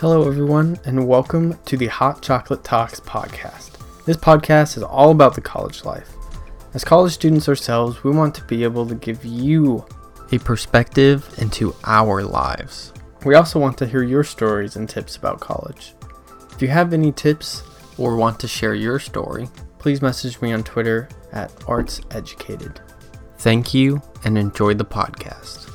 Hello, everyone, and welcome to the Hot Chocolate Talks podcast. This podcast is all about the college life. As college students ourselves, we want to be able to give you a perspective into our lives. We also want to hear your stories and tips about college. If you have any tips or want to share your story, please message me on Twitter at artseducated. Thank you and enjoy the podcast.